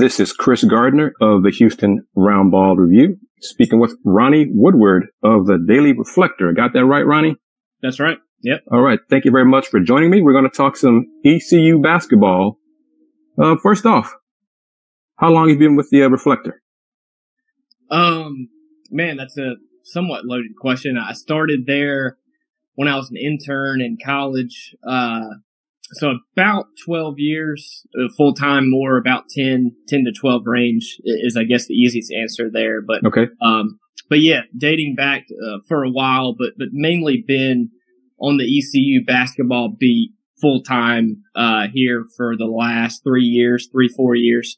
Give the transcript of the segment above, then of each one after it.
This is Chris Gardner of the Houston Roundball Review, speaking with Ronnie Woodward of the Daily Reflector. Got that right, Ronnie? That's right. Yep. All right. Thank you very much for joining me. We're going to talk some ECU basketball. Uh, first off, how long have you been with the uh, Reflector? Um, man, that's a somewhat loaded question. I started there when I was an intern in college. Uh, so about 12 years uh, full time, more about 10, 10 to 12 range is, I guess, the easiest answer there. But, okay. Um, but yeah, dating back uh, for a while, but, but mainly been on the ECU basketball beat full time, uh, here for the last three years, three, four years.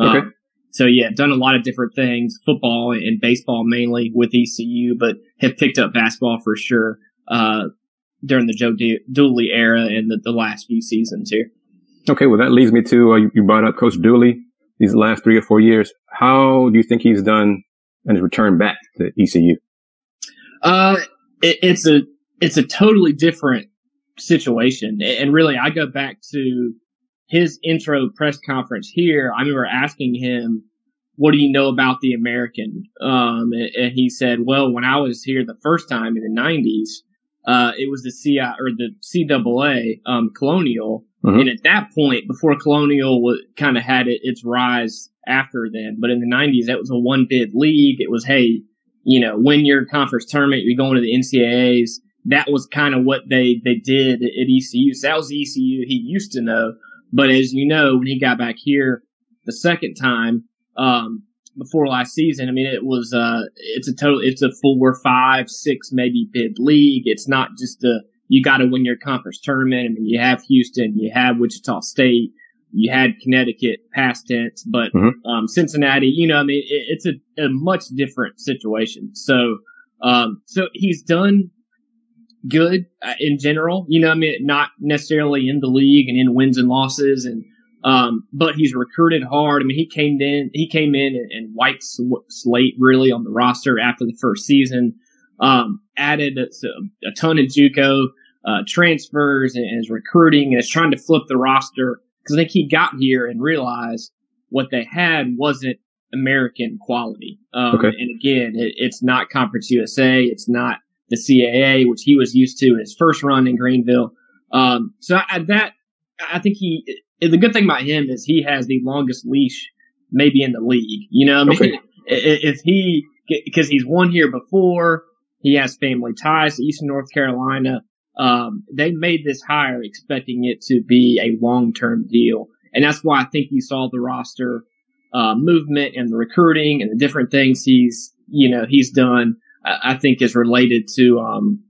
Okay. Um, so yeah, done a lot of different things, football and baseball mainly with ECU, but have picked up basketball for sure. Uh, during the Joe Dooley era and the, the last few seasons here. Okay, well that leads me to uh, you brought up Coach Dooley these last three or four years. How do you think he's done and his return back to ECU? Uh, it, it's a it's a totally different situation, and really, I go back to his intro press conference here. I remember asking him, "What do you know about the American?" Um, and, and he said, "Well, when I was here the first time in the '90s." Uh, it was the CI or the CAA um, Colonial, mm-hmm. and at that point, before Colonial was kind of had it, its rise after then, but in the '90s, that was a one bid league. It was hey, you know, win your conference tournament, you're going to the NCAA's. That was kind of what they they did at ECU. So that was the ECU he used to know. But as you know, when he got back here the second time, um, before last season. I mean, it was uh, it's a total, it's a four, five, six, maybe bid league. It's not just a you got to win your conference tournament. I mean, you have Houston, you have Wichita State, you had Connecticut, past tense, but mm-hmm. um, Cincinnati. You know, I mean, it, it's a, a much different situation. So, um, so he's done good uh, in general. You know, I mean, not necessarily in the league and in wins and losses and um, but he's recruited hard. I mean, he came in, he came in and, and wiped slate really on the roster after the first season. Um, added a, a, ton of JUCO, uh, transfers and, and is recruiting and is trying to flip the roster because I think he got here and realized what they had wasn't American quality. Um, okay. and again, it, it's not Conference USA. It's not the CAA, which he was used to in his first run in Greenville. Um, so I, that, I think he, the good thing about him is he has the longest leash maybe in the league. You know, I mean, okay. if he because he's won here before, he has family ties to Eastern North Carolina. Um, they made this hire expecting it to be a long term deal, and that's why I think you saw the roster uh, movement and the recruiting and the different things he's you know he's done. I, I think is related to um,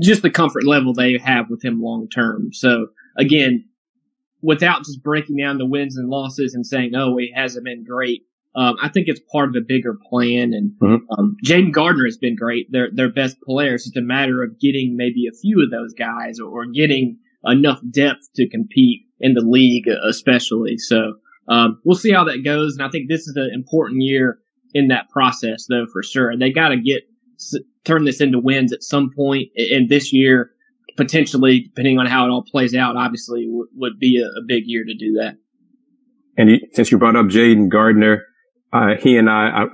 just the comfort level they have with him long term. So again, without just breaking down the wins and losses and saying, "Oh, it hasn't been great." Um, I think it's part of a bigger plan. And mm-hmm. um, Jayden Gardner has been great. They're their best players. It's a matter of getting maybe a few of those guys or, getting enough depth to compete in the league, especially. So um, we'll see how that goes. And I think this is an important year in that process, though, for sure. They got to get turn this into wins at some point. And this year, potentially, depending on how it all plays out, obviously w- would be a, a, big year to do that. And he, since you brought up Jayden Gardner, uh, he and I,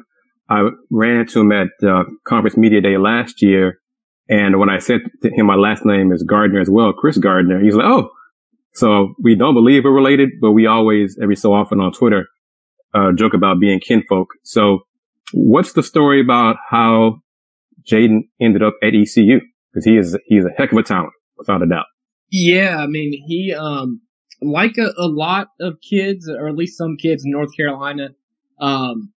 I, I, ran into him at uh, Conference Media Day last year. And when I said to him, my last name is Gardner as well, Chris Gardner, he's like, oh, so we don't believe we're related, but we always, every so often on Twitter, uh, joke about being kinfolk. So what's the story about how Jayden ended up at ECU? Because he is he's a heck of a talent without a doubt. Yeah, I mean he um like a, a lot of kids or at least some kids in North Carolina. Um,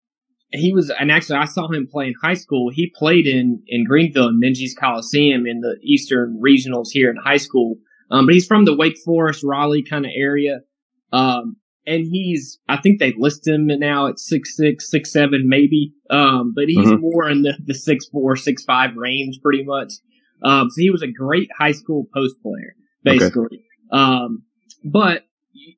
he was and actually I saw him play in high school. He played in in Greenville in Minges Coliseum in the Eastern Regionals here in high school. Um, but he's from the Wake Forest Raleigh kind of area. Um, and he's I think they list him now at six six six seven maybe. Um, but he's mm-hmm. more in the the six four six five range pretty much. Um, so he was a great high school post player, basically. Okay. Um, but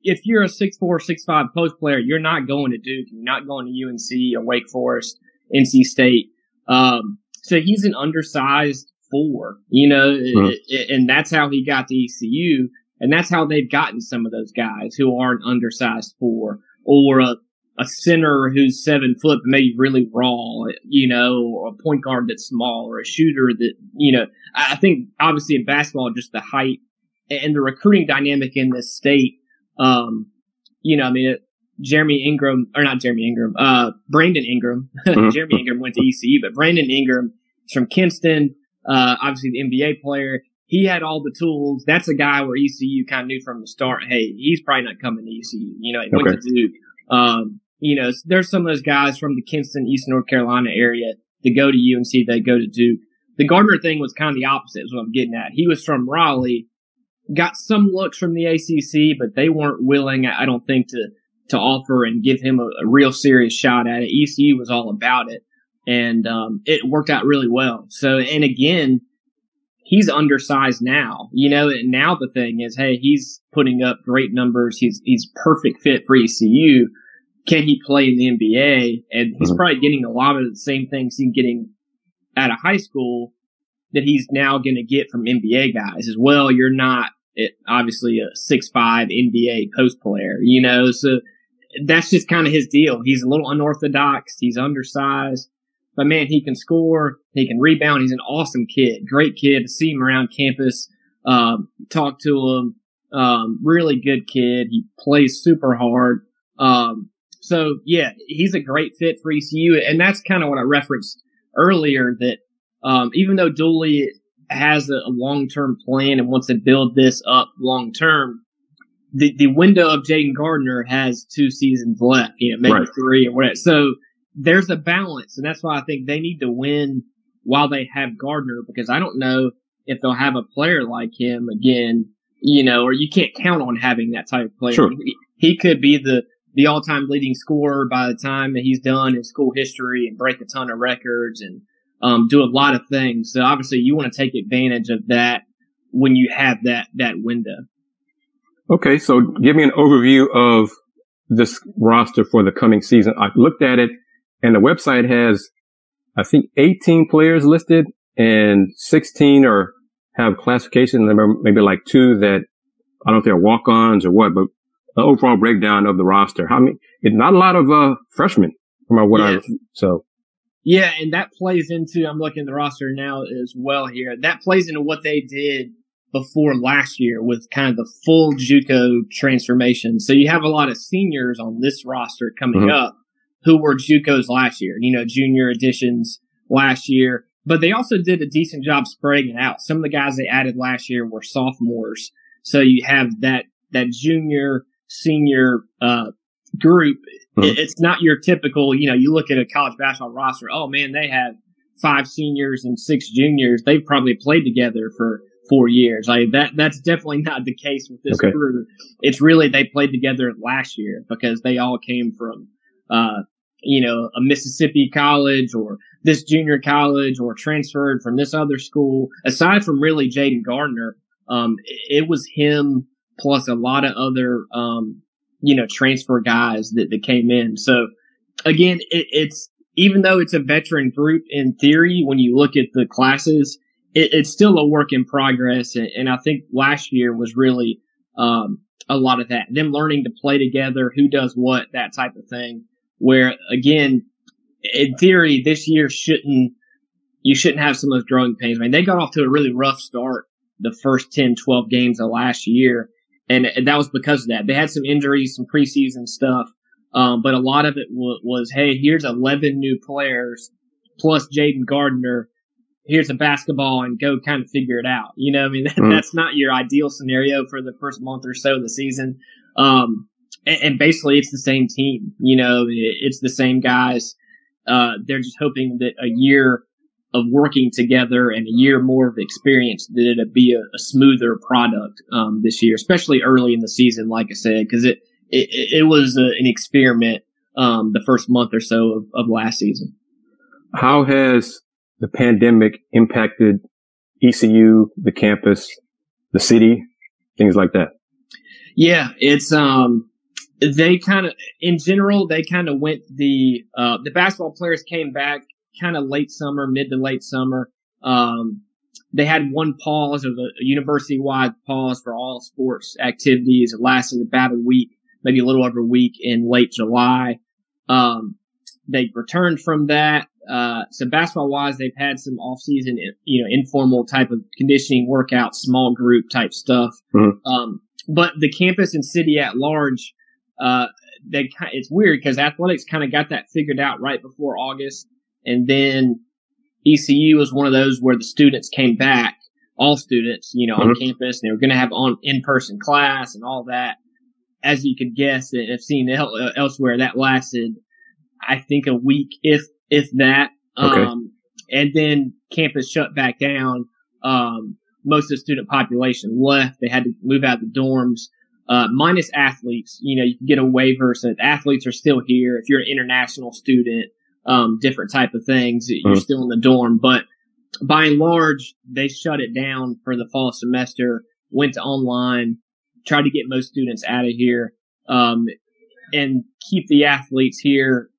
if you're a six four, six five post player, you're not going to Duke, you're not going to UNC or Wake Forest, NC State. Um, so he's an undersized four, you know, and that's how he got to ECU, and that's how they've gotten some of those guys who are an undersized four or a a center who's seven foot, but maybe really raw, you know, or a point guard that's small or a shooter that, you know, I think obviously in basketball, just the height and the recruiting dynamic in this state, um, you know, I mean, Jeremy Ingram, or not Jeremy Ingram, uh, Brandon Ingram. Mm-hmm. Jeremy Ingram went to ECU, but Brandon Ingram is from Kinston, uh, obviously the NBA player. He had all the tools. That's a guy where ECU kind of knew from the start, hey, he's probably not coming to ECU. You know, he okay. went to Duke. Um, you know, there's some of those guys from the Kinston, East North Carolina area that go to UNC, they go to Duke. The Gardner thing was kind of the opposite, is what I'm getting at. He was from Raleigh, got some looks from the ACC, but they weren't willing, I don't think, to to offer and give him a, a real serious shot at it. ECU was all about it, and um, it worked out really well. So, and again, he's undersized now. You know, and now the thing is, hey, he's putting up great numbers. He's he's perfect fit for ECU. Can he play in the NBA? And he's mm-hmm. probably getting a lot of the same things he's getting out of high school that he's now going to get from NBA guys as well. You're not it, obviously a six five NBA post player, you know, so that's just kind of his deal. He's a little unorthodox. He's undersized, but man, he can score. He can rebound. He's an awesome kid. Great kid to see him around campus. Um, talk to him. Um, really good kid. He plays super hard. Um, so yeah, he's a great fit for ECU. And that's kind of what I referenced earlier that, um, even though Dooley has a, a long-term plan and wants to build this up long-term, the, the window of Jayden Gardner has two seasons left, you know, maybe right. three or whatever. So there's a balance, and that's why I think they need to win while they have Gardner because I don't know if they'll have a player like him again, you know, or you can't count on having that type of player. Sure. He, he could be the the all time leading scorer by the time that he's done in school history and break a ton of records and um, do a lot of things. So obviously you want to take advantage of that when you have that that window. Okay, so give me an overview of this roster for the coming season. I looked at it and the website has, I think 18 players listed and 16 are have classification. Maybe like two that I don't know if they're walk-ons or what, but the overall breakdown of the roster. How many? It's not a lot of uh, freshmen from what yeah. I so. Yeah, and that plays into I'm looking at the roster now as well here. That plays into what they did before last year with kind of the full JUCO transformation. So you have a lot of seniors on this roster coming mm-hmm. up who were JUCOs last year, you know, junior additions last year. But they also did a decent job spreading it out. Some of the guys they added last year were sophomores. So you have that, that junior, senior, uh, group. Mm-hmm. It's not your typical, you know, you look at a college basketball roster. Oh man, they have five seniors and six juniors. They've probably played together for four years. Like that, that's definitely not the case with this okay. crew. It's really they played together last year because they all came from, uh, you know, a Mississippi college or this junior college or transferred from this other school. Aside from really Jayden Gardner, um, it was him plus a lot of other, um, you know, transfer guys that, that came in. So again, it, it's, even though it's a veteran group in theory, when you look at the classes, it, it's still a work in progress. And, and I think last year was really, um, a lot of that. Them learning to play together, who does what, that type of thing. Where again, in theory, this year shouldn't, you shouldn't have some of those growing pains. I mean, they got off to a really rough start the first 10, 12 games of last year. And, and that was because of that. They had some injuries, some preseason stuff. Um, but a lot of it w- was, hey, here's 11 new players plus Jayden Gardner here's a basketball and go kind of figure it out. You know, I mean, that, mm. that's not your ideal scenario for the first month or so of the season. Um, and, and, basically it's the same team, you know, it, it's the same guys. Uh, they're just hoping that a year of working together and a year more of experience that it'd be a, a smoother product, um, this year, especially early in the season, like I said, cause it, it, it was a, an experiment, um, the first month or so of, of last season. How has the pandemic impacted ECU, the campus, the city, things like that? Yeah, it's um they kind of in general they kind of went the uh the basketball players came back kind of late summer, mid to late summer. Um they had one pause of a, a university wide pause for all sports activities. It lasted about a week, maybe a little over a week in late July. Um, they returned from that. Uh, so basketball wise, they've had some off season, you know, informal type of conditioning workouts, small group type stuff. Mm-hmm. Um, but the campus and city at large, uh, they it's weird because athletics kind of got that figured out right before August, and then ECU was one of those where the students came back, all students, you know, mm-hmm. on campus, and they were going to have on in person class and all that. As you could guess, and have seen el- uh, elsewhere, that lasted, I think, a week, if if that. Okay. Um, and then campus shut back down. Um, most of the student population left. They had to move out of the dorms uh, minus athletes. You know, you can get a waiver so athletes are still here. If you're an international student, um, different type of things, you're mm. still in the dorm. But by and large, they shut it down for the fall semester, went to online, tried to get most students out of here, um, and keep the athletes here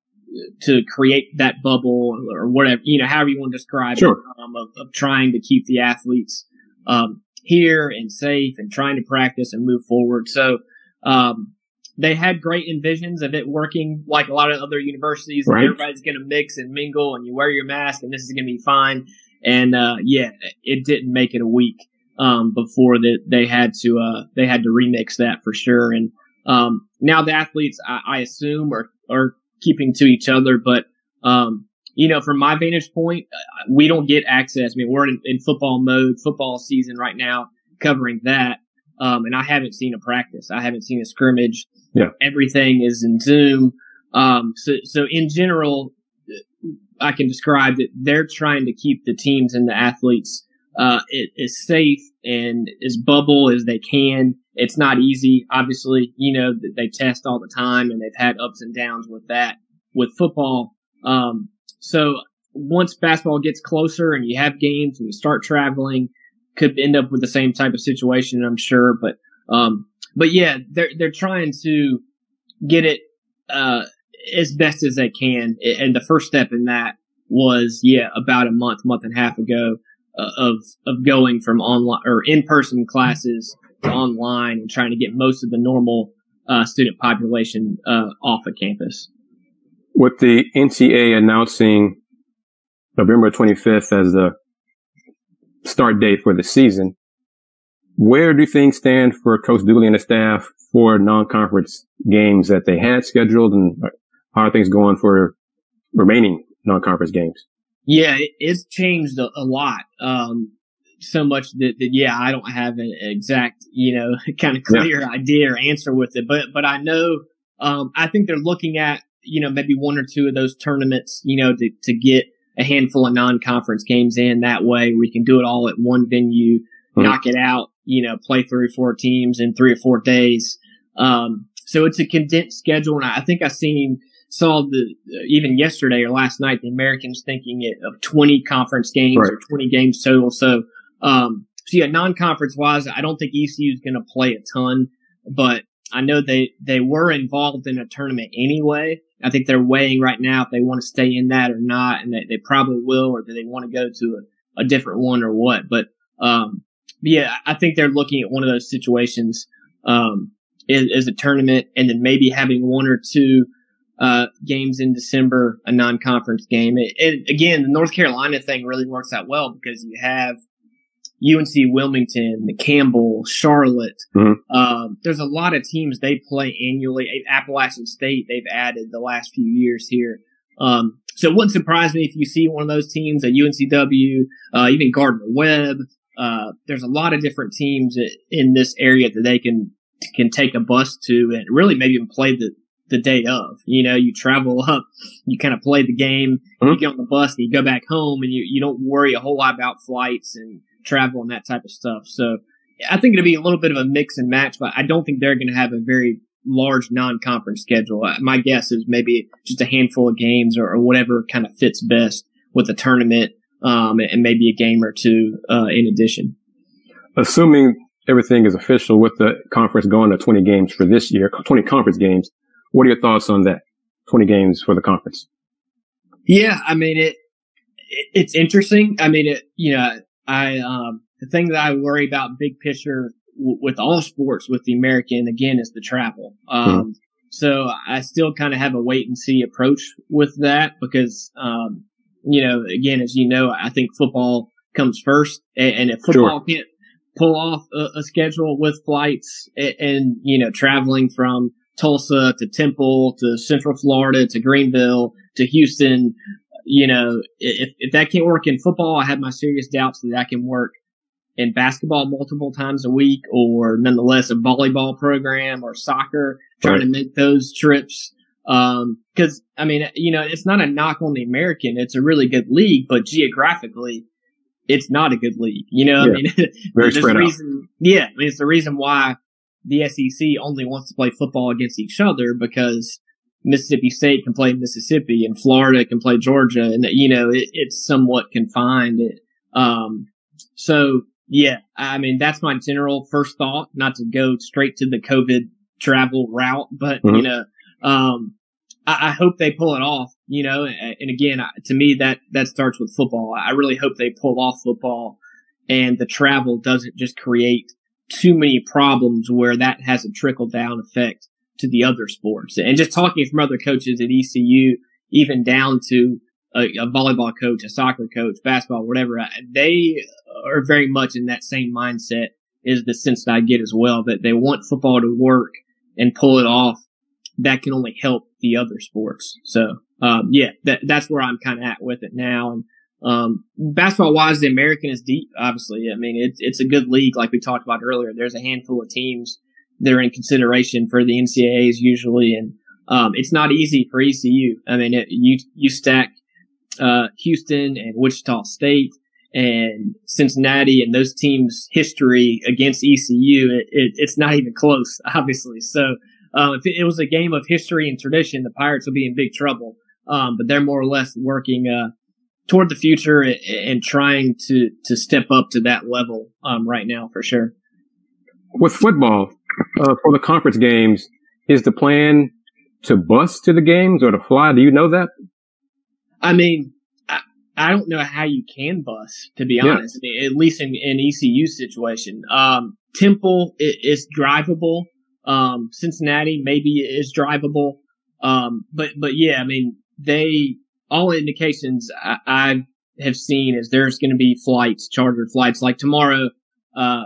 to create that bubble or whatever, you know, however you want to describe sure. it, um, of, of, trying to keep the athletes, um, here and safe and trying to practice and move forward. So, um, they had great envisions of it working like a lot of other universities. Right. Everybody's going to mix and mingle and you wear your mask and this is going to be fine. And, uh, yeah, it didn't make it a week, um, before that they had to, uh, they had to remix that for sure. And, um, now the athletes, I, I assume are, are keeping to each other, but, um, you know, from my vantage point, uh, we don't get access. I mean, we're in, in football mode, football season right now, covering that. Um, and I haven't seen a practice. I haven't seen a scrimmage. Yeah. Everything is in Zoom. Um, so, so in general, I can describe that they're trying to keep the teams and the athletes, uh, as safe and as bubble as they can. It's not easy. Obviously, you know, they test all the time and they've had ups and downs with that. With football, um, so once basketball gets closer and you have games and you start traveling, could end up with the same type of situation, I'm sure. But, um, but yeah, they're, they're trying to get it, uh, as best as they can. And the first step in that was, yeah, about a month, month and a half ago, uh, of, of going from online or in-person classes to online and trying to get most of the normal, uh, student population, uh, off of campus with the NCAA announcing November 25th as the start date for the season, where do things stand for Coach Dooley and the staff for non-conference games that they had scheduled, and how are things going for remaining non-conference games? Yeah, it's changed a, a lot. Um, so much that, that, yeah, I don't have an exact, you know, kind of clear yeah. idea or answer with it, but but I know, um, I think they're looking at you know, maybe one or two of those tournaments, you know, to, to get a handful of non-conference games in that way. We can do it all at one venue, mm-hmm. knock it out, you know, play three or four teams in three or four days. Um, so it's a condensed schedule. And I think I seen, saw the, even yesterday or last night, the Americans thinking it of 20 conference games right. or 20 games total. So, um, so yeah, non-conference wise, I don't think ECU is going to play a ton, but I know they, they were involved in a tournament anyway. I think they're weighing right now if they want to stay in that or not, and they, they probably will, or do they want to go to a, a different one or what? But, um, but yeah, I think they're looking at one of those situations, um, as, as a tournament and then maybe having one or two, uh, games in December, a non-conference game. And again, the North Carolina thing really works out well because you have UNC Wilmington, the Campbell, Charlotte. Mm-hmm. Um, there's a lot of teams they play annually. Appalachian State they've added the last few years here. Um, so it wouldn't surprise me if you see one of those teams at UNCW, uh, even Gardner Webb. Uh, there's a lot of different teams in this area that they can can take a bus to and really maybe even play the the day of. You know, you travel up, you kind of play the game, mm-hmm. you get on the bus, and you go back home, and you you don't worry a whole lot about flights and travel and that type of stuff. So I think it'll be a little bit of a mix and match, but I don't think they're going to have a very large non-conference schedule. My guess is maybe just a handful of games or, or whatever kind of fits best with the tournament, um, and maybe a game or two uh, in addition. Assuming everything is official with the conference going to 20 games for this year, 20 conference games, what are your thoughts on that? 20 games for the conference. Yeah, I mean it. It's interesting. I mean, it. You know, I um, the thing that I worry about big picture w- with all sports with the American again is the travel. Um, mm-hmm. So I still kind of have a wait and see approach with that because, um, you know, again, as you know, I think football comes first. And, and if football sure. can't pull off a, a, schedule with flights and, and, you know, traveling from Tulsa to Temple to Central Florida to Greenville to Houston, you know, if, if that can't work in football, I have my serious doubts that that can work in basketball multiple times a week or nonetheless a volleyball program or soccer, trying right. to make those trips. Um, cause I mean, you know, it's not a knock on the American. It's a really good league, but geographically, it's not a good league. You know, yeah. I mean, Very reason, out. yeah, I mean, it's the reason why the SEC only wants to play football against each other because Mississippi State can play Mississippi and Florida can play Georgia, and you know it, it's somewhat confined. Um, so yeah, I mean that's my general first thought. Not to go straight to the COVID travel route, but mm-hmm. you know, um, I, I, hope they pull it off. You know, and, and again, to me that that starts with football. I really hope they pull off football, and the travel doesn't just create too many problems where that has a trickle down effect to the other sports. And just talking from other coaches at ECU, even down to a, a volleyball coach, a soccer coach, basketball, whatever, they are very much in that same mindset is the sense that I get as well, that they want football to work and pull it off. That can only help the other sports. So, um, yeah, that, that's where I'm kind of at with it now. And, um, basketball wise, the American is deep, obviously. I mean, it's, it's a good league, like we talked about earlier. There's a handful of teams they're in consideration for the NCAAs usually, and um, it's not easy for ECU. I mean, it, you you stack uh, Houston and Wichita State and Cincinnati and those teams' history against ECU, it, it, it's not even close, obviously. So uh, if it, was a game of history and tradition, the Pirates would be in big trouble. Um, but they're more or less working uh, toward the future and, and, trying to to step up to that level um, right now for sure. With football, uh, for the conference games, is the plan to bus to the games or to fly? Do you know that? I mean, I, I don't know how you can bus, to be honest, at least in an ECU situation. Um, Temple is drivable. Um, Cincinnati maybe is drivable. Um, but, but yeah, I mean, they, all indications I, I have seen is there's going to be flights, chartered flights. Like tomorrow, uh,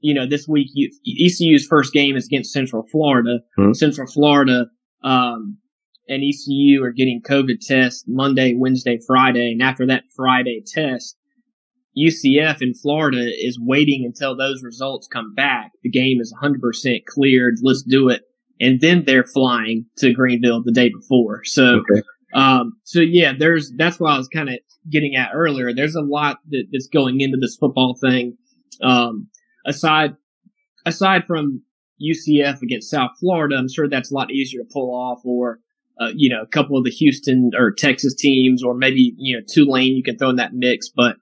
you know, this week ECU's first game is against Central Florida. Mm-hmm. Central Florida um, and ECU are getting COVID tests Monday, Wednesday, Friday, and after that Friday test, UCF in Florida is waiting until those results come back. The game is 100% cleared. Let's do it. And then they're flying to Greenville the day before. So, okay. um, so yeah, there's, that's what I was kind of getting at earlier. There's a lot that, that's going into this football thing. Um, aside aside from UCF against South Florida, I'm sure that's a lot easier to pull off, or uh, you know, a couple of the Houston or Texas teams, or maybe you know Tulane you can throw in that mix. But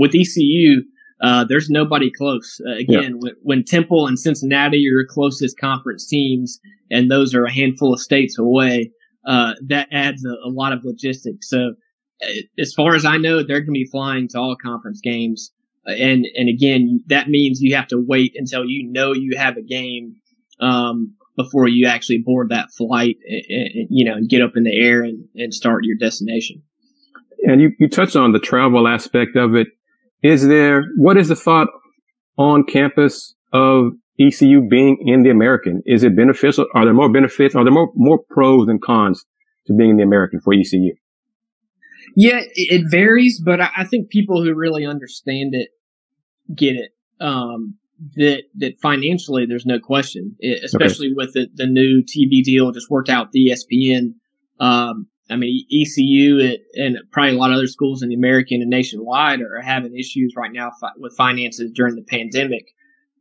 with ECU, uh, there's nobody close. Uh, again, yeah. when, when, Temple and Cincinnati are your closest conference teams, and those are a handful of states away, uh, that adds a, a, lot of logistics. So, uh, as far as I know, they're going to be flying to all conference games and and again, that means you have to wait until you know you have a game um, before you actually board that flight, and, and, you know, and get up in the air and, and start your destination. And you, you touched on the travel aspect of it. Is there, what is the thought on campus of ECU being in the American? Is it beneficial? Are there more benefits? Are there more, more pros and cons to being in the American for ECU? Yeah, it varies, but I think people who really understand it get it. Um, that that financially, there's no question, it, especially okay. with the, the new TV deal just worked out the ESPN. Um, I mean, ECU it, and probably a lot of other schools in the American and nationwide are having issues right now fi- with finances during the pandemic.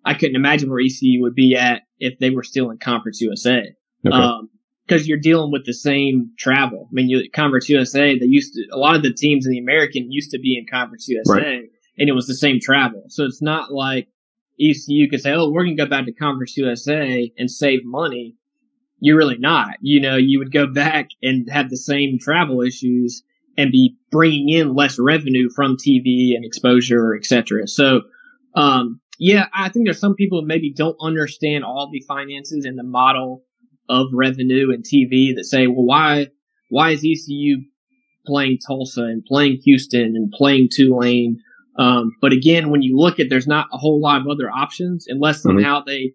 I couldn't imagine where ECU would be at if they were still in Conference USA. Okay. Um, because you're dealing with the same travel. I mean, you, Conference USA, they used to, a lot of the teams in the American used to be in Conference USA right. and it was the same travel. So it's not like ECU could say, oh, we're going to go back to Conference USA and save money. You're really not. You know, you would go back and have the same travel issues and be bringing in less revenue from TV and exposure, etc. So, um, yeah, I think there's some people who maybe don't understand all the finances and the model of revenue and TV that say, well, why, why is ECU playing Tulsa and playing Houston and playing Tulane? Um, but again, when you look at, there's not a whole lot of other options unless mm-hmm. somehow mm-hmm. they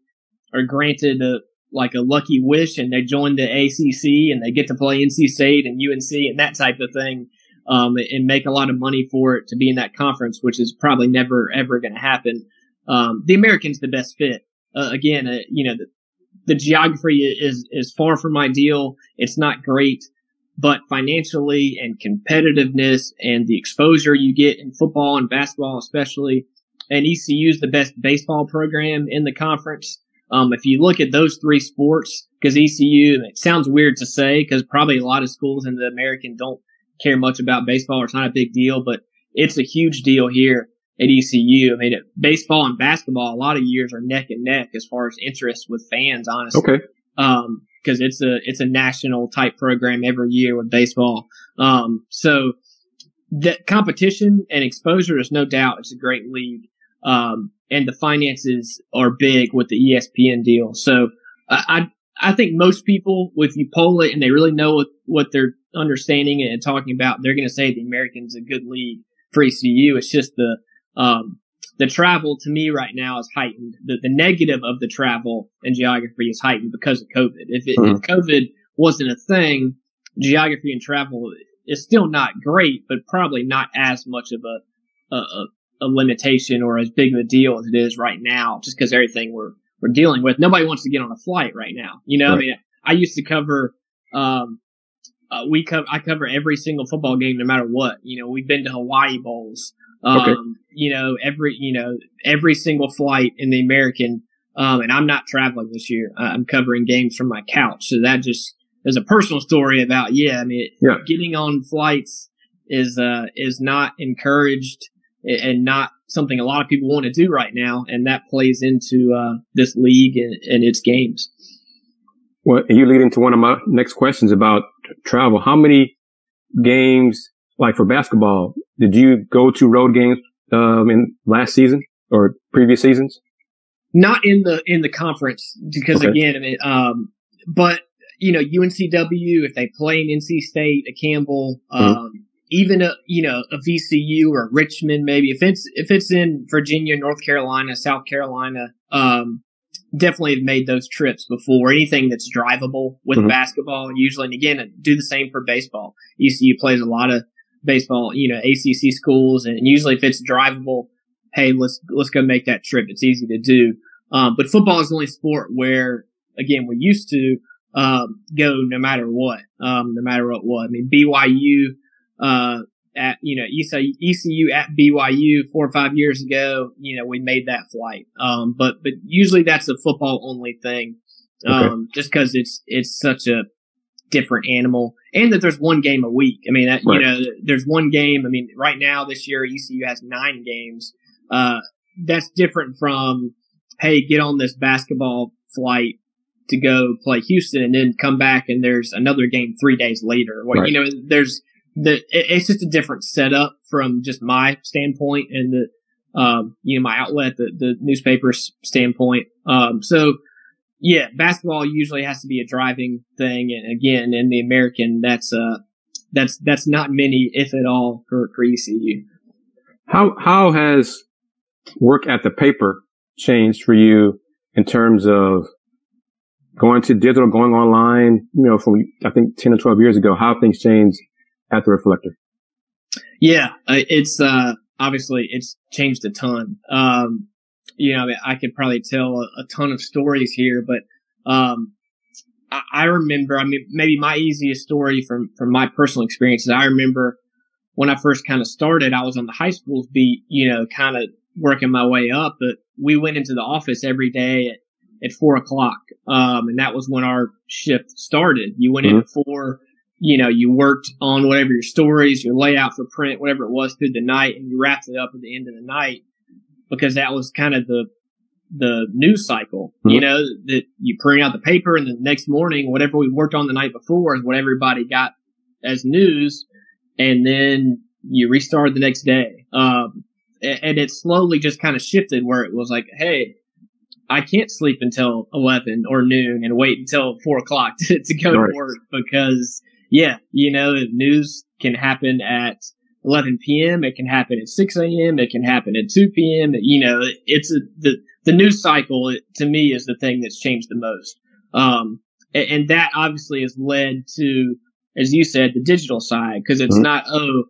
are granted a, like a lucky wish and they join the ACC and they get to play NC State and UNC and that type of thing. Um, and make a lot of money for it to be in that conference, which is probably never ever going to happen. Um, the American's the best fit. Uh, again, uh, you know, the, the geography is is far from ideal. It's not great, but financially and competitiveness and the exposure you get in football and basketball, especially, and ECU is the best baseball program in the conference. Um, if you look at those three sports, because ECU, it sounds weird to say, because probably a lot of schools in the American don't care much about baseball, or it's not a big deal, but it's a huge deal here at ECU. I mean, baseball and basketball, a lot of years are neck and neck as far as interest with fans, honestly. Okay. Um, cause it's a, it's a national type program every year with baseball. Um, so the competition and exposure is no doubt it's a great league. Um, and the finances are big with the ESPN deal. So I, I, I think most people, if you poll it and they really know what, what they're understanding and talking about, they're going to say the American's a good league for ECU. It's just the, um, the travel to me right now is heightened. The, the negative of the travel and geography is heightened because of COVID. If, it, mm-hmm. if COVID wasn't a thing, geography and travel is still not great, but probably not as much of a, a, a limitation or as big of a deal as it is right now, just because everything we're, we're dealing with. Nobody wants to get on a flight right now. You know, right. I mean, I used to cover, um, uh, we cover, I cover every single football game no matter what. You know, we've been to Hawaii Bowls. Um, okay. you know, every, you know, every single flight in the American, um, and I'm not traveling this year. I'm covering games from my couch. So that just, is a personal story about, yeah, I mean, yeah. getting on flights is, uh, is not encouraged and not something a lot of people want to do right now. And that plays into, uh, this league and, and its games. Well, you lead into one of my next questions about travel. How many games like for basketball, did you go to road games um, in last season or previous seasons? Not in the in the conference because okay. again, I mean, um, but you know, UNCW if they play in NC State, a Campbell, mm-hmm. Even a you know a VCU or Richmond, maybe if it's if it's in Virginia, North Carolina, South Carolina, um, definitely have made those trips before. Anything that's drivable with mm-hmm. basketball, usually, and again, do the same for baseball. ECU plays a lot of baseball, you know, ACC schools, and usually if it's drivable, hey, let's let's go make that trip. It's easy to do. Um, but football is the only sport where, again, we used to um, go no matter what, um, no matter what. What I mean, BYU uh, at you know ECU, ECU at BYU four or five years ago, you know, we made that flight. Um, but but usually that's a football only thing, um, okay. just because it's it's such a different animal and that there's one game a week. I mean, that, right. you know, there's one game. I mean, right now this year ECU has nine games. Uh, that's different from, hey, get on this basketball flight to go play Houston and then come back and there's another game three days later. right. You know, there's the, it's just a different setup from just my standpoint and the, um, you know, my outlet, the, the newspaper's standpoint. Um, so yeah, basketball usually has to be a driving thing, and again, in the American, that's uh, that's that's not many, if at all, for, for ECU. How how has work at the paper changed for you in terms of going to digital, going online? You know, from I think ten or twelve years ago, how things changed at the Reflector? Yeah, it's uh, obviously it's changed a ton. Um, you know, I could probably tell a, a ton of stories here, but um, I, I, remember. I mean, maybe my easiest story from from my personal experiences. I remember when I first kind of started. I was on the high schools beat, you know, kind of working my way up. But we went into the office every day at at four o'clock, um, and that was when our shift started. You went mm-hmm. in at four. You know, you worked on whatever your stories, your layout for print, whatever it was through the night, and you wrapped it up at the end of the night because that was kind of the the news cycle. Mm-hmm. You know that you print out the paper, and the next morning, whatever we worked on the night before is what everybody got as news, and then you restart the next day. Um, and it slowly just kind of shifted where it was like, hey, I can't sleep until 11 or noon and wait until four o'clock to, to go right. to work because yeah, you know, news can happen at 11 p.m. It can happen at 6 a.m. It can happen at 2 p.m. You know, it's a, the, the news cycle to me is the thing that's changed the most. Um, and, and that obviously has led to, as you said, the digital side because it's mm-hmm. not, oh,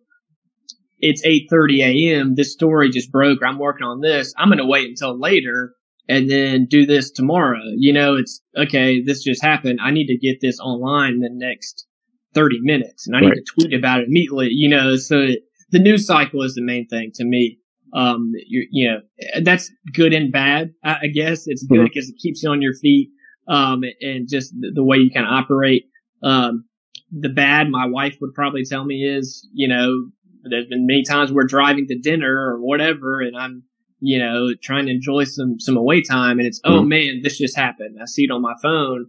it's 8:30 a.m. This story just broke. I'm working on this. I'm going to wait until later and then do this tomorrow. You know, it's okay. This just happened. I need to get this online the next 30 minutes and I right. need to tweet about it immediately. You know, so the news cycle is the main thing to me. Um, you you know, that's good and bad. I, I guess it's good because mm-hmm. it keeps you on your feet. Um, and just the, the way you kind of operate. Um, the bad, my wife would probably tell me is, you know, there's been many times we're driving to dinner or whatever, and I'm, you know, trying to enjoy some some away time, and it's, oh, mm-hmm. oh man, this just happened. I see it on my phone,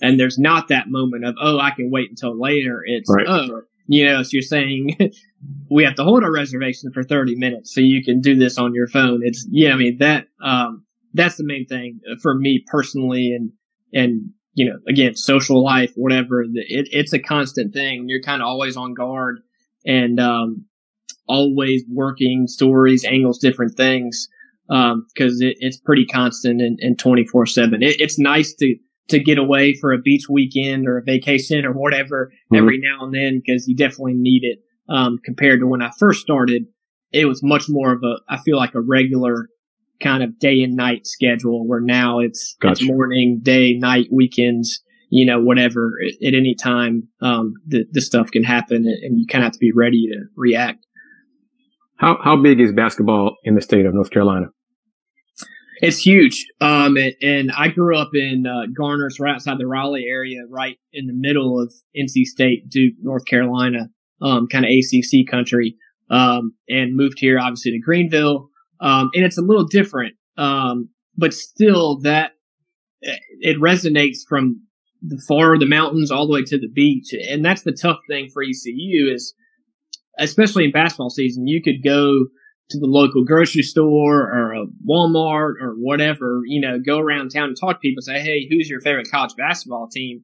and there's not that moment of, oh, I can wait until later. It's, right. oh, you know, so you're saying we have to hold our reservation for 30 minutes so you can do this on your phone. It's, yeah, I mean, that, um, that's the main thing for me personally. And, and, you know, again, social life, whatever, it, it's a constant thing. You're kind of always on guard and um, always working stories, angles, different things because um, it, it's pretty constant and twenty four seven. It's nice to to get away for a beach weekend or a vacation or whatever mm-hmm. every now and then because you definitely need it. Um, compared to when I first started, it was much more of a I feel like a regular kind of day and night schedule where now it's, gotcha. it's morning, day, night, weekends you know, whatever at, any time, um, the, the stuff can happen and you kind of have to be ready to react. How, how big is basketball in the state of North Carolina? It's huge. Um, and, and I grew up in, uh, Garner, right outside the Raleigh area, right in the middle of NC State, Duke, North Carolina, um, kind of ACC country. Um, and moved here obviously to Greenville. Um, and it's a little different. Um, but still that it resonates from the far the mountains all the way to the beach. And that's the tough thing for ECU is, especially in basketball season, you could go to the local grocery store or a Walmart or whatever, you know, go around town and talk to people, say, Hey, who's your favorite college basketball team?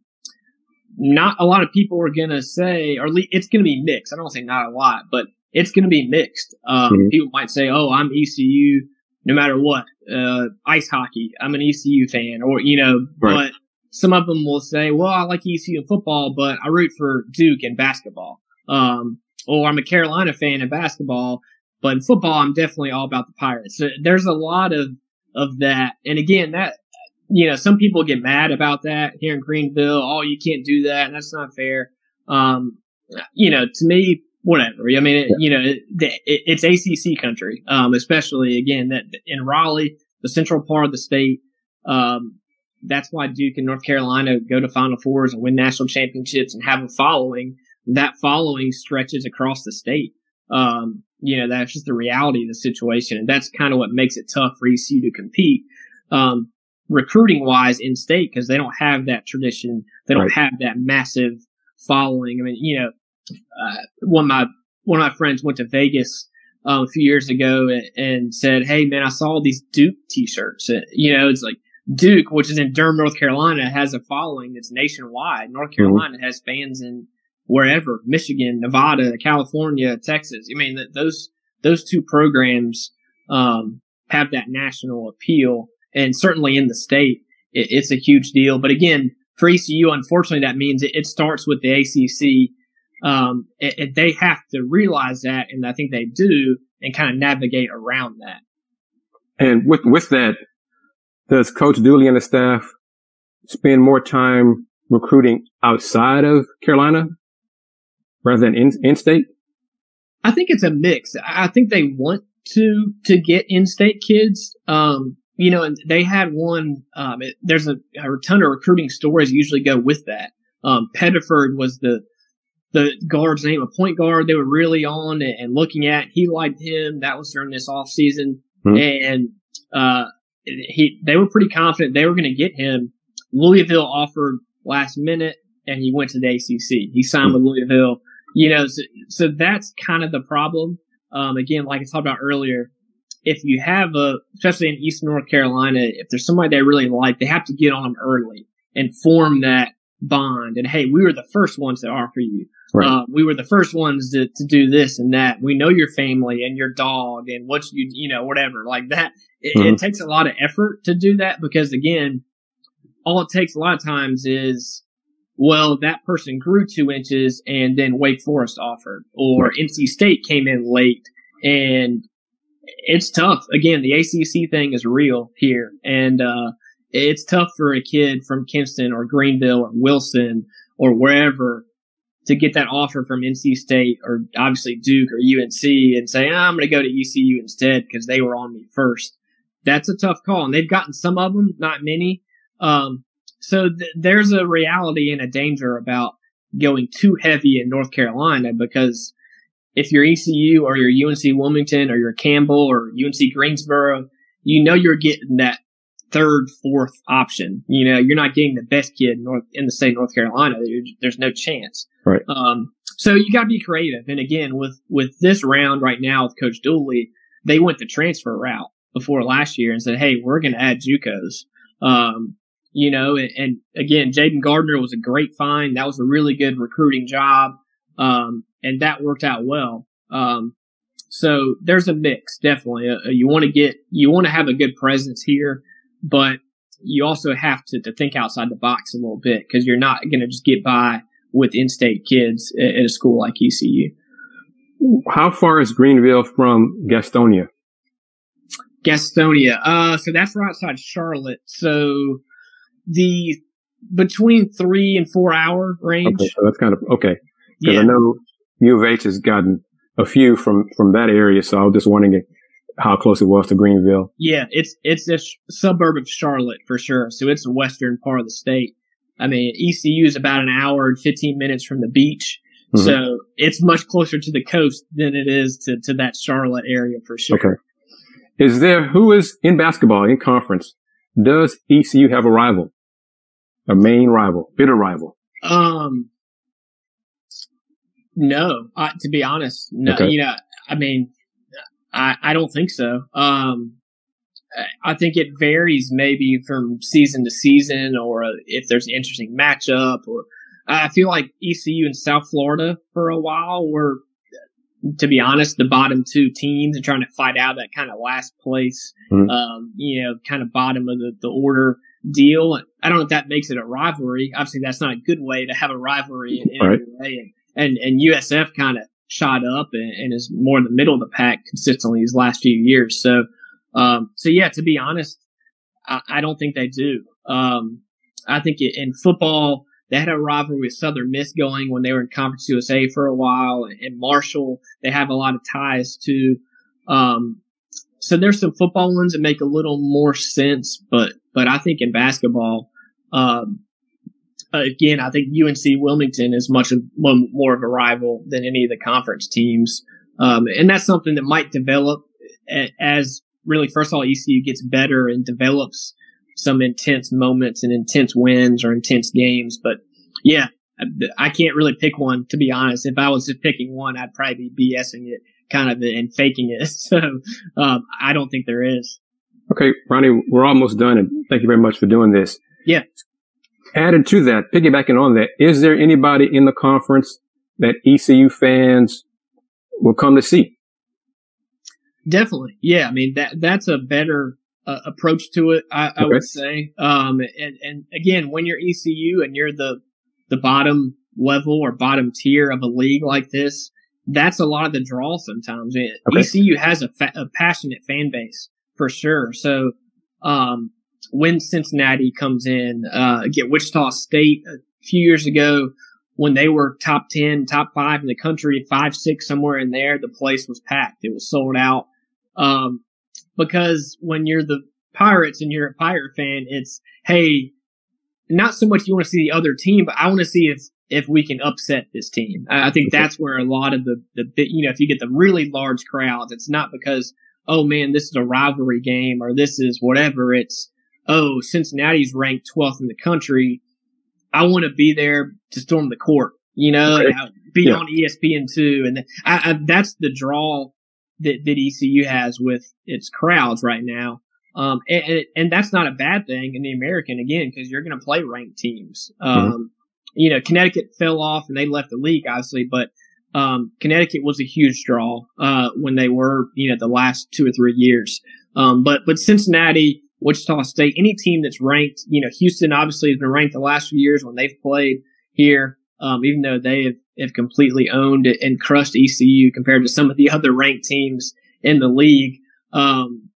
Not a lot of people are going to say, or it's going to be mixed. I don't say not a lot, but it's going to be mixed. Um, mm-hmm. people might say, Oh, I'm ECU no matter what. Uh, ice hockey. I'm an ECU fan or, you know, right. but some of them will say, well, I like ECU in football, but I root for Duke in basketball. Um, or I'm a Carolina fan in basketball, but in football, I'm definitely all about the Pirates. There's a lot of, of that. And again, that, you know, some people get mad about that here in Greenville. Oh, you can't do that. And that's not fair. Um, you know, to me, whatever. I mean, it, you know, it, it, it's ACC country, um, especially again that in Raleigh, the central part of the state. Um, that's why Duke and North Carolina go to Final Fours and win national championships and have a following. That following stretches across the state. Um, you know, that's just the reality of the situation. And that's kind of what makes it tough for ECU to compete. Um, recruiting wise in state because they don't have that tradition. They don't right. have that massive following. I mean, you know, uh, one of my, one of my friends went to Vegas um, a few years ago and, and, said, Hey man, I saw these Duke t-shirts. you know, it's like, Duke, which is in Durham, North Carolina, has a following that's nationwide. North mm-hmm. Carolina mm-hmm. has fans in wherever, Michigan, Nevada, California, Texas. I mean, those, those two programs, um, have that national appeal. And certainly in the state, it, it's a huge deal. But again, for ECU, unfortunately, that means it, it starts with the ACC. Um, it, they have to realize that, and I think they do, and kind of navigate around that. And with with that, does Coach Dooley and the staff spend more time recruiting outside of Carolina rather than in, in state? I think it's a mix. I think they want to to get in state kids. Um, you know, and they had one. Um, it, there's a, a, ton of recruiting stories usually go with that. Um, Pettiford was the the guard's name, a point guard they were really on and, and looking at. He liked him. That was during this off season, mm-hmm. and uh, he they were pretty confident they were going to get him. Louisville offered last minute, and he went to the ACC. He signed with Louisville. You know, so, so that's kind of the problem. Um, again, like I talked about earlier, if you have a, especially in Eastern North Carolina, if there's somebody they really like, they have to get on them early and form that bond. And hey, we were the first ones to offer you. Right. Uh, we were the first ones to, to do this and that. We know your family and your dog and what you, you know, whatever like that. It, mm-hmm. it takes a lot of effort to do that because again, all it takes a lot of times is, well, that person grew two inches and then Wake Forest offered or. NC State came in late and it's tough. Again, the ACC thing is real here and, uh, it's tough for a kid from Kinston or Greenville or Wilson or wherever to get that offer from NC State or obviously Duke or UNC and say, oh, I'm going to go to ECU instead because they were on me first. That's a tough call. And they've gotten some of them, not many. Um, so th- there's a reality and a danger about going too heavy in North Carolina because if you're ECU or you're UNC Wilmington or you're Campbell or UNC Greensboro, you know you're getting that third, fourth option. You know, you're not getting the best kid in, North, in the state of North Carolina. There's no chance. Right. Um, so you got to be creative. And again, with with this round right now with Coach Dooley, they went the transfer route before last year and said, "Hey, we're going to add JUCOs." Um, you know, and, and again, Jayden Gardner was a great find. That was a really good recruiting job, um, and that worked out well. Um, so there's a mix, definitely. Uh, you want to get, you want to have a good presence here but you also have to, to think outside the box a little bit because you're not going to just get by with in-state kids at, at, a school like ECU. How far is Greenville from Gastonia? Gastonia. Uh, so that's right outside Charlotte. So the between three and four hour range. Okay, so that's kind of okay. Because yeah. I know U of H has gotten a few from from that area, so I was just wondering how close it was to Greenville. Yeah, it's it's a sh- suburb of Charlotte for sure. So it's the western part of the state. I mean, ECU is about an hour and 15 minutes from the beach. Mm-hmm. So it's much closer to the coast than it is to, to that Charlotte area for sure. Okay. Is there, who is in basketball in conference? Does ECU have a rival? A main rival? Bitter rival? Um, no, uh, to be honest, no, okay. you know, I mean, I, I don't think so. Um, I think it varies maybe from season to season or if there's an interesting matchup or I feel like ECU and South Florida for a while were, to be honest, the bottom two teams and trying to fight out that kind of last place, mm-hmm. um, you know, kind of bottom of the, the order deal. I don't know if that makes it a rivalry. Obviously, that's not a good way to have a rivalry in, right. And, and, and USF kind of shot up and, and, is more in the middle of the pack consistently these last few years. So, um, so yeah, to be honest, I, I don't think they do. Um, I think it, in football, they had a rivalry with Southern Miss going when they were in Conference USA for a while, and Marshall they have a lot of ties to. Um, so there's some football ones that make a little more sense, but but I think in basketball, um, again, I think UNC Wilmington is much more of a rival than any of the conference teams. Um, and that's something that might develop as really, first of all, ECU gets better and develops some intense moments and intense wins or intense games. But yeah, I can't really pick one to be honest. If I was just picking one, I'd probably be BSing it kind of and faking it. So, um, I don't think there is. Okay, Ronnie, we're almost done and thank you very much for doing this. Yeah added to that, piggybacking on that, is there anybody in the conference that ECU fans will come to see? Definitely. Yeah. I mean, that, that's a better uh, approach to it, I, I okay. would say. Um, and, and again, when you're ECU and you're the, the bottom level or bottom tier of a league like this, that's a lot of the draw sometimes. Okay. ECU has a, fa- a passionate fan base for sure. So, um, when Cincinnati comes in, uh, get Wichita State a few years ago when they were top 10, top five in the country, five, six, somewhere in there, the place was packed. It was sold out. Um, because when you're the Pirates and you're a Pirate fan, it's, hey, not so much you want to see the other team, but I want to see if, if we can upset this team. I, I think that's where a lot of the, the, you know, if you get the really large crowds, it's not because, oh man, this is a rivalry game or this is whatever. It's, oh, Cincinnati's ranked 12th in the country. I want to be there to storm the court, you know, be yeah. on ESPN2. And I, I, that's the draw that, that ECU has with its crowds right now. Um, and, and, that's not a bad thing in the American again, because you're going to play ranked teams. Mm-hmm. Um, mm-hmm. You know, Connecticut fell off and they left the league, obviously, but, um, Connecticut was a huge draw, uh, when they were, you know, the last two or three years. Um, but, but Cincinnati, Wichita State, any team that's ranked, you know, Houston obviously has been ranked the last few years when they've played here, um, even though they have, have completely owned and crushed ECU compared to some of the other ranked teams in the league. Um,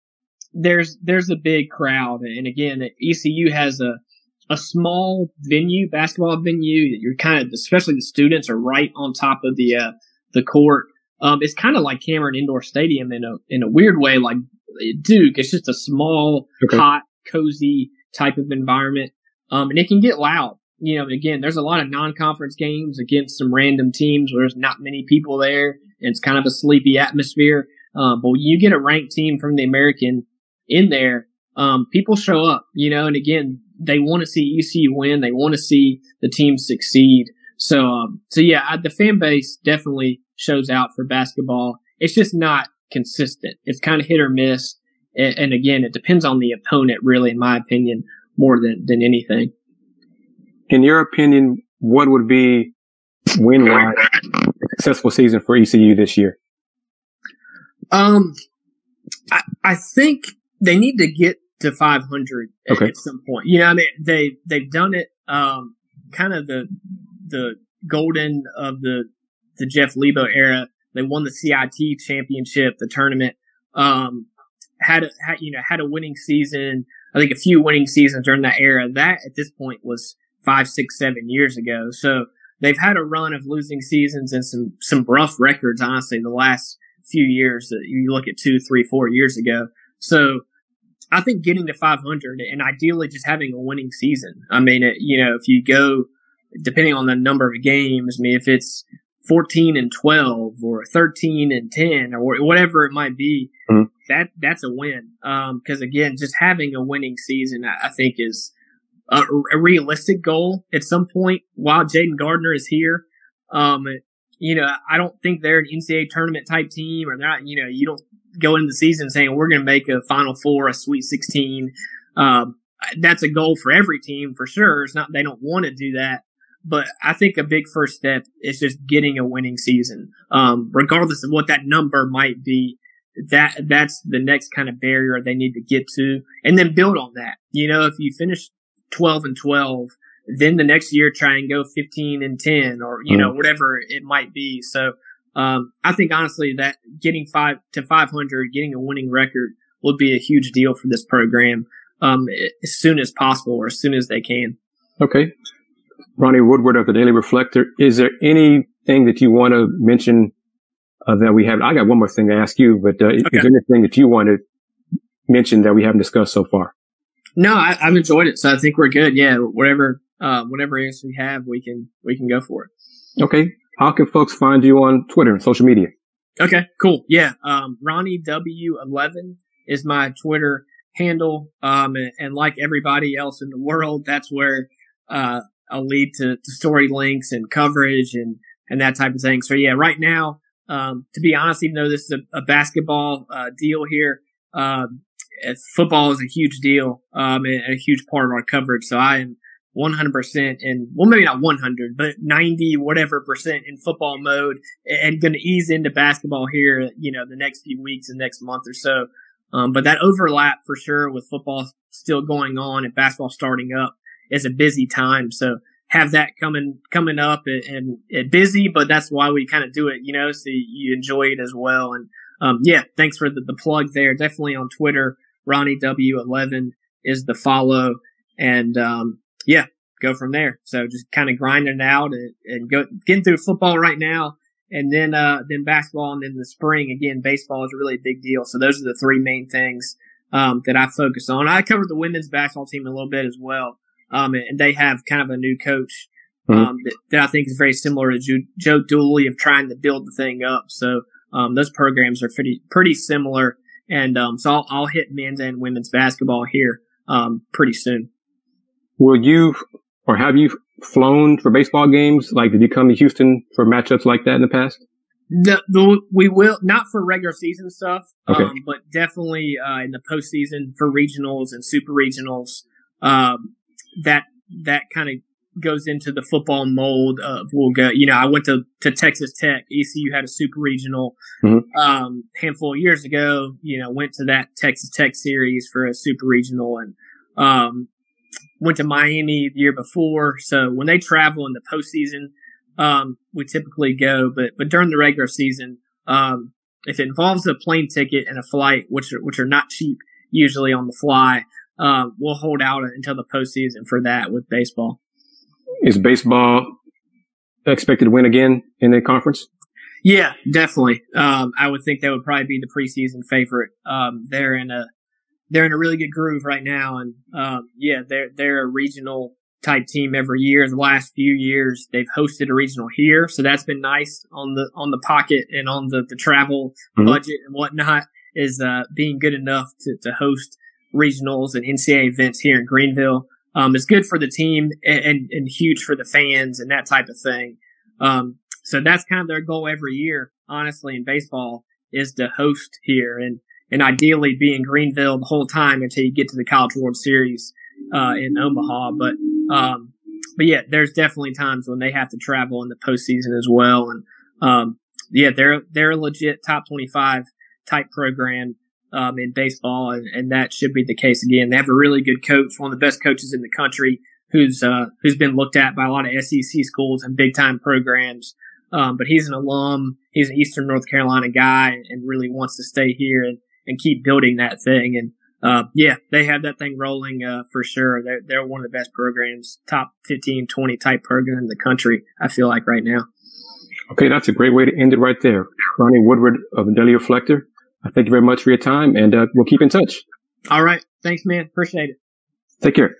there's there's a big crowd, and again, ECU has a a small venue, basketball venue. You're kind of, especially the students are right on top of the uh, the court. Um, it's kind of like Cameron Indoor Stadium in a in a weird way, like Duke. It's just a small, okay. hot, cozy type of environment, um, and it can get loud. You know, again, there's a lot of non-conference games against some random teams where there's not many people there, and it's kind of a sleepy atmosphere. Uh, but when you get a ranked team from the American in there, um, people show up, you know, and again, they want to see ECU win. They want to see the team succeed. So, um, so yeah, I, the fan base definitely shows out for basketball. It's just not consistent. It's kind of hit or miss. And, and again, it depends on the opponent, really, in my opinion, more than, than anything. In your opinion, what would be win wise a successful season for ECU this year? Um, I, I think they need to get to 500 okay. at, some point. You know, I mean, they they've done it. Um, kind of the the golden of the the Jeff Lebo era. They won the CIT championship, the tournament. Um, had, a, had you know had a winning season. I think a few winning seasons during that era. That at this point was five, six, seven years ago. So they've had a run of losing seasons and some some rough records. Honestly, the last few years that you look at two, three, four years ago. So I think getting to 500 and ideally just having a winning season. I mean, it, you know, if you go, depending on the number of games, I mean, if it's 14 and 12 or 13 and 10 or whatever it might be, mm-hmm. that, that's a win. Um, cause again, just having a winning season, I, I think is a, a, realistic goal at some point while Jayden Gardner is here. Um, you know, I don't think they're an NCAA tournament type team or they're not, you know, you don't go into the season saying we're going to make a Final Four, a Sweet 16. Um, that's a goal for every team for sure. It's not they don't want to do that, but I think a big first step is just getting a winning season, um, regardless of what that number might be. That that's the next kind of barrier they need to get to, and then build on that. You know, if you finish 12 and 12, then the next year try and go 15 and 10, or you know whatever it might be. So um, I think honestly that getting five to 500, getting a winning record would be a huge deal for this program um, as soon as possible or as soon as they can. Okay. Ronnie Woodward of the Daily Reflector. Is there anything that you want to mention uh, that we have? I got one more thing to ask you, but uh, okay. is there anything that you want to mention that we haven't discussed so far? No, I, have enjoyed it, so I think we're good. Yeah, whatever, uh, whatever answer we have, we can we can go for it. Okay, how can folks find you on Twitter and social media? Okay, cool. Yeah. Um, Ronnie W11 is my Twitter handle. Um, and, and, like everybody else in the world, that's where, uh, I'll lead to, to story links and coverage and, and that type of thing. So yeah, right now, um, to be honest, even though this is a, a basketball, uh, deal here, um, football is a huge deal, um, and a huge part of our coverage. So I am 100% and well, maybe not 100, but 90 whatever percent in football mode and going to ease into basketball here, you know, the next few weeks and next month or so. Um, but that overlap for sure with football still going on and basketball starting up is a busy time. So have that coming, coming up and, and, and busy, but that's why we kind of do it, you know, so you enjoy it as well. And, um, yeah, thanks for the, the plug there. Definitely on Twitter, Ronnie W11 is the follow. And, um, yeah, go from there. So just kind of grinding it out and, and go getting through football right now. And then, uh, then basketball and then the spring again, baseball is really a big deal. So those are the three main things, um, that I focus on. I covered the women's basketball team a little bit as well. Um, and they have kind of a new coach, mm-hmm. um, that, that, I think is very similar to Joe, Joe Dooley of trying to build the thing up. So, um, those programs are pretty, pretty similar. And, um, so I'll, I'll hit men's and women's basketball here, um, pretty soon will you or have you flown for baseball games? Like, did you come to Houston for matchups like that in the past? No, the, we will not for regular season stuff, okay. um, but definitely uh, in the postseason for regionals and super regionals. Um, that that kind of goes into the football mold of we'll go. You know, I went to, to Texas Tech. ECU had a super regional mm-hmm. um, handful of years ago. You know, went to that Texas Tech series for a super regional and um, went to Miami the year before. So when they travel in the postseason, um, we typically go. But but during the regular season, um, if it involves a plane ticket and a flight, which are, which are not cheap usually on the fly, um, we'll hold out until the postseason for that with baseball. Is baseball expected to win again in the conference? Yeah, definitely. Um, I would think that would probably be the preseason favorite. Um, they're in a they're in a really good groove right now, and um, yeah, they're they're a regional type team every year. The last few years, they've hosted a regional here, so that's been nice on the on the pocket and on the the travel mm-hmm. budget and whatnot. Is uh, being good enough to to host regionals and NCAA events here in Greenville. Um, it's good for the team and, and, and, huge for the fans and that type of thing. Um, so that's kind of their goal every year, honestly, in baseball is to host here and, and ideally be in Greenville the whole time until you get to the College World Series, uh, in Omaha. But, um, but yeah, there's definitely times when they have to travel in the postseason as well. And, um, yeah, they're, they're a legit top 25 type program um, in baseball, and, and, that should be the case again. They have a really good coach, one of the best coaches in the country, who's uh, who's been looked at by a lot of SEC schools and big time programs. Um, but he's an alum. He's an Eastern North Carolina guy, and really wants to stay here and, and keep building that thing. And uh, yeah, they have that thing rolling uh, for sure. They're they're one of the best programs, top 15, 20 type program in the country. I feel like right now. Okay, that's a great way to end it right there. Ronnie Woodward of Daily Reflector. I thank you very much for your time and uh, we'll keep in touch. All right. Thanks, man. Appreciate it. Take care.